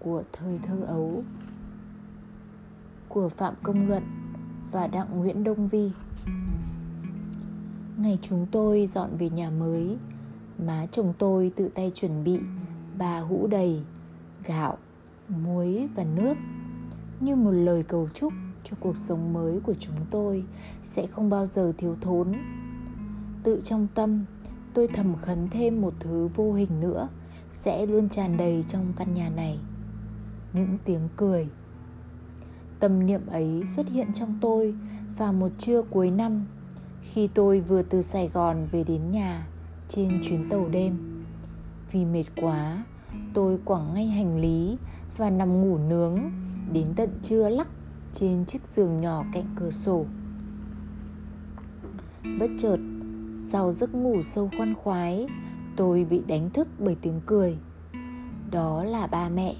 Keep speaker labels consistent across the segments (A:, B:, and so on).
A: của thời thơ ấu của Phạm Công Luận và Đặng Nguyễn Đông Vi. Ngày chúng tôi dọn về nhà mới, má chồng tôi tự tay chuẩn bị ba hũ đầy gạo, muối và nước như một lời cầu chúc cho cuộc sống mới của chúng tôi sẽ không bao giờ thiếu thốn. Tự trong tâm, tôi thầm khấn thêm một thứ vô hình nữa sẽ luôn tràn đầy trong căn nhà này. Những tiếng cười. Tâm niệm ấy xuất hiện trong tôi vào một trưa cuối năm khi tôi vừa từ Sài Gòn về đến nhà trên chuyến tàu đêm. Vì mệt quá, tôi quẳng ngay hành lý và nằm ngủ nướng đến tận trưa lắc trên chiếc giường nhỏ cạnh cửa sổ. Bất chợt, sau giấc ngủ sâu khoan khoái, tôi bị đánh thức bởi tiếng cười. Đó là ba mẹ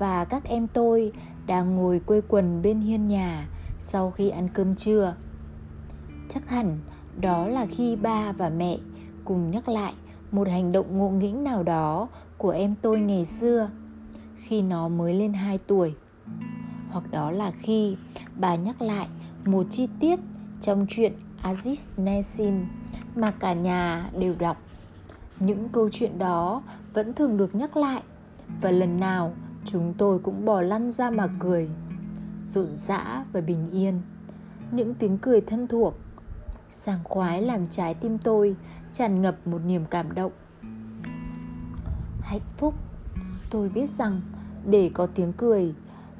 A: và các em tôi đang ngồi quây quần bên hiên nhà sau khi ăn cơm trưa. Chắc hẳn đó là khi ba và mẹ cùng nhắc lại một hành động ngộ nghĩnh nào đó của em tôi ngày xưa, khi nó mới lên 2 tuổi. Hoặc đó là khi bà nhắc lại một chi tiết trong chuyện Aziz Nesin mà cả nhà đều đọc. Những câu chuyện đó vẫn thường được nhắc lại và lần nào chúng tôi cũng bò lăn ra mà cười. Rộn rã và bình yên. Những tiếng cười thân thuộc, sảng khoái làm trái tim tôi tràn ngập một niềm cảm động hạnh phúc, tôi biết rằng để có tiếng cười,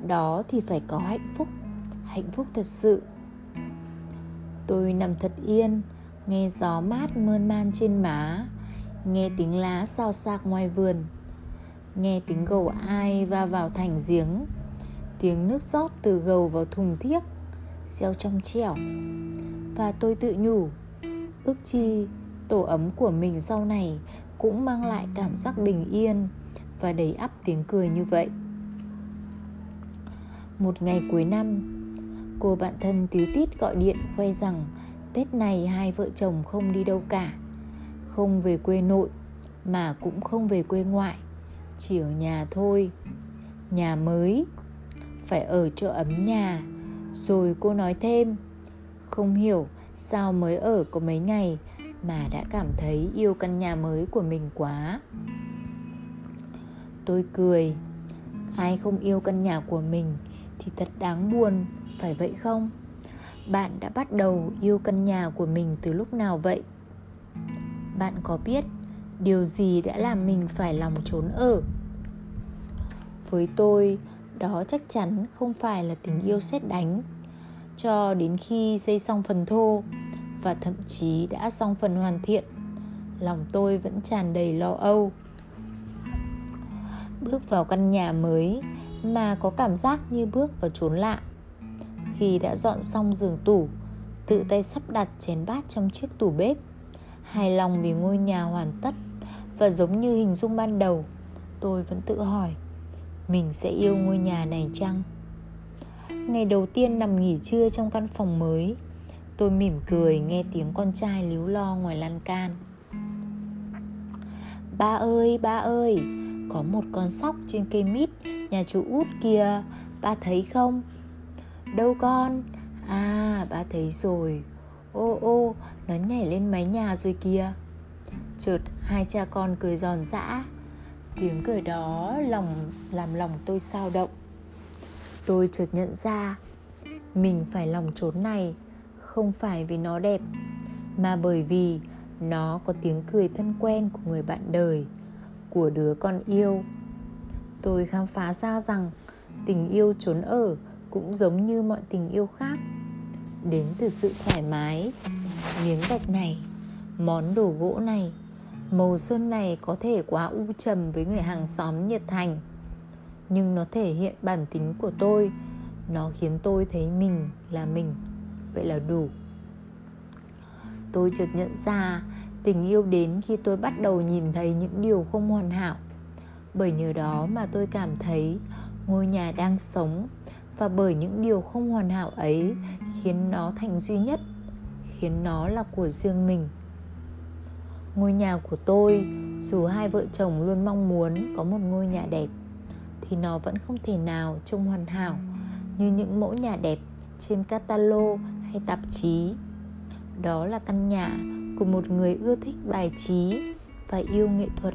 A: đó thì phải có hạnh phúc hạnh phúc thật sự tôi nằm thật yên, nghe gió mát mơn man trên má, nghe tiếng lá sao xạc ngoài vườn nghe tiếng gầu ai va vào thành giếng. Tiếng nước rót từ gầu vào thùng thiếc reo trong trẻo. Và tôi tự nhủ, ước chi tổ ấm của mình sau này cũng mang lại cảm giác bình yên và đầy ắp tiếng cười như vậy. Một ngày cuối năm, cô bạn thân tíu tít gọi điện khoe rằng tết này hai vợ chồng không đi đâu cả. Không về quê nội, mà cũng không về quê ngoại chỉ ở nhà thôi. Nhà mới, phải ở chỗ ấm nhà. Rồi cô nói thêm, không hiểu sao mới ở có mấy ngày mà đã cảm thấy yêu căn nhà mới của mình quá. Tôi cười, ai không yêu căn nhà của mình thì thật đáng buồn, phải vậy không? Bạn đã bắt đầu yêu căn nhà của mình từ lúc nào vậy? Bạn có biết điều gì đã làm mình phải lòng trốn ở? Với tôi, đó chắc chắn không phải là tình yêu xét đánh. Cho đến khi xây xong phần thô, và thậm chí đã xong phần hoàn thiện, lòng tôi vẫn tràn đầy lo âu. Bước vào căn nhà mới mà có cảm giác như bước vào chốn lạ. Khi đã dọn xong giường tủ, tự tay sắp đặt chén bát trong chiếc tủ bếp, hài lòng vì ngôi nhà hoàn tất và giống như hình dung ban đầu tôi vẫn tự hỏi mình sẽ yêu ngôi nhà này chăng Ngày đầu tiên nằm nghỉ trưa trong căn phòng mới Tôi mỉm cười nghe tiếng con trai líu lo ngoài lan can Ba ơi, ba ơi Có một con sóc trên cây mít Nhà chú út kia, Ba thấy không? Đâu con? À, ba thấy rồi Ô ô, nó nhảy lên mái nhà rồi kìa Chợt hai cha con cười giòn giã. Tiếng cười đó lòng, làm lòng tôi sao động. Tôi chợt nhận ra mình phải lòng trốn này, không phải vì nó đẹp, mà bởi vì nó có tiếng cười thân quen của người bạn đời, của đứa con yêu. Tôi khám phá ra rằng tình yêu trốn ở cũng giống như mọi tình yêu khác. Đến từ sự thoải mái, miếng gạch này, món đồ gỗ này màu sơn này có thể quá u trầm với người hàng xóm nhiệt thành. Nhưng nó thể hiện bản tính của tôi. Nó khiến tôi thấy mình là mình. Vậy là đủ. Tôi chợt nhận ra tình yêu đến khi tôi bắt đầu nhìn thấy những điều không hoàn hảo. Bởi nhờ đó mà tôi cảm thấy ngôi nhà đang sống và bởi những điều không hoàn hảo ấy khiến nó thành duy nhất, khiến nó là của riêng mình ngôi nhà của tôi, dù hai vợ chồng luôn mong muốn có một ngôi nhà đẹp, thì nó vẫn không thể nào trông hoàn hảo như những mẫu nhà đẹp trên catalog hay tạp chí. Đó là căn nhà của một người ưa thích bài trí và yêu nghệ thuật,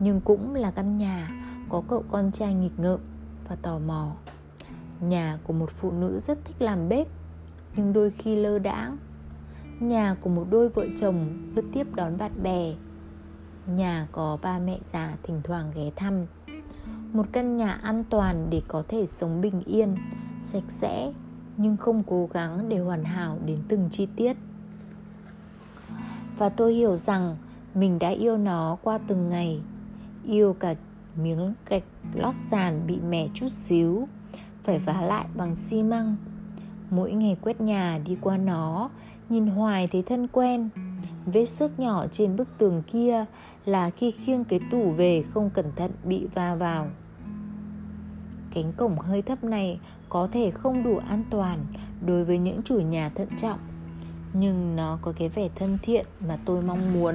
A: nhưng cũng là căn nhà có cậu con trai nghịch ngợm và tò mò. Nhà của một phụ nữ rất thích làm bếp, nhưng đôi khi lơ đãng nhà của một đôi vợ chồng ưa tiếp đón bạn bè. Nhà có ba mẹ già thỉnh thoảng ghé thăm. Một căn nhà an toàn để có thể sống bình yên, sạch sẽ, nhưng không cố gắng để hoàn hảo đến từng chi tiết. Và tôi hiểu rằng mình đã yêu nó qua từng ngày. Yêu cả miếng gạch lót sàn bị mẻ chút xíu, phải vá lại bằng xi măng mỗi ngày quét nhà, đi qua nó, nhìn hoài thấy thân quen. Vết xước nhỏ trên bức tường kia là khi khiêng cái tủ về không cẩn thận bị va vào. Cánh cổng hơi thấp này có thể không đủ an toàn đối với những chủ nhà thận trọng, nhưng nó có cái vẻ thân thiện mà tôi mong muốn.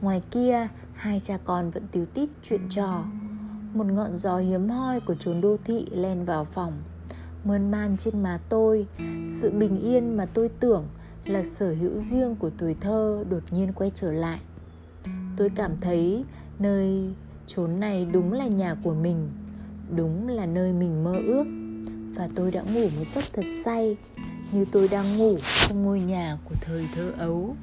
A: Ngoài kia, hai cha con vẫn tíu tít chuyện trò. Một ngọn gió hiếm hoi của chốn đô thị len vào phòng mơn man trên má tôi. Sự bình yên mà tôi tưởng là sở hữu riêng của tuổi thơ đột nhiên quay trở lại. Tôi cảm thấy nơi chốn này đúng là nhà của mình, đúng là nơi mình mơ ước. Và tôi đã ngủ một giấc thật say, như tôi đang ngủ trong ngôi nhà của thời thơ ấu.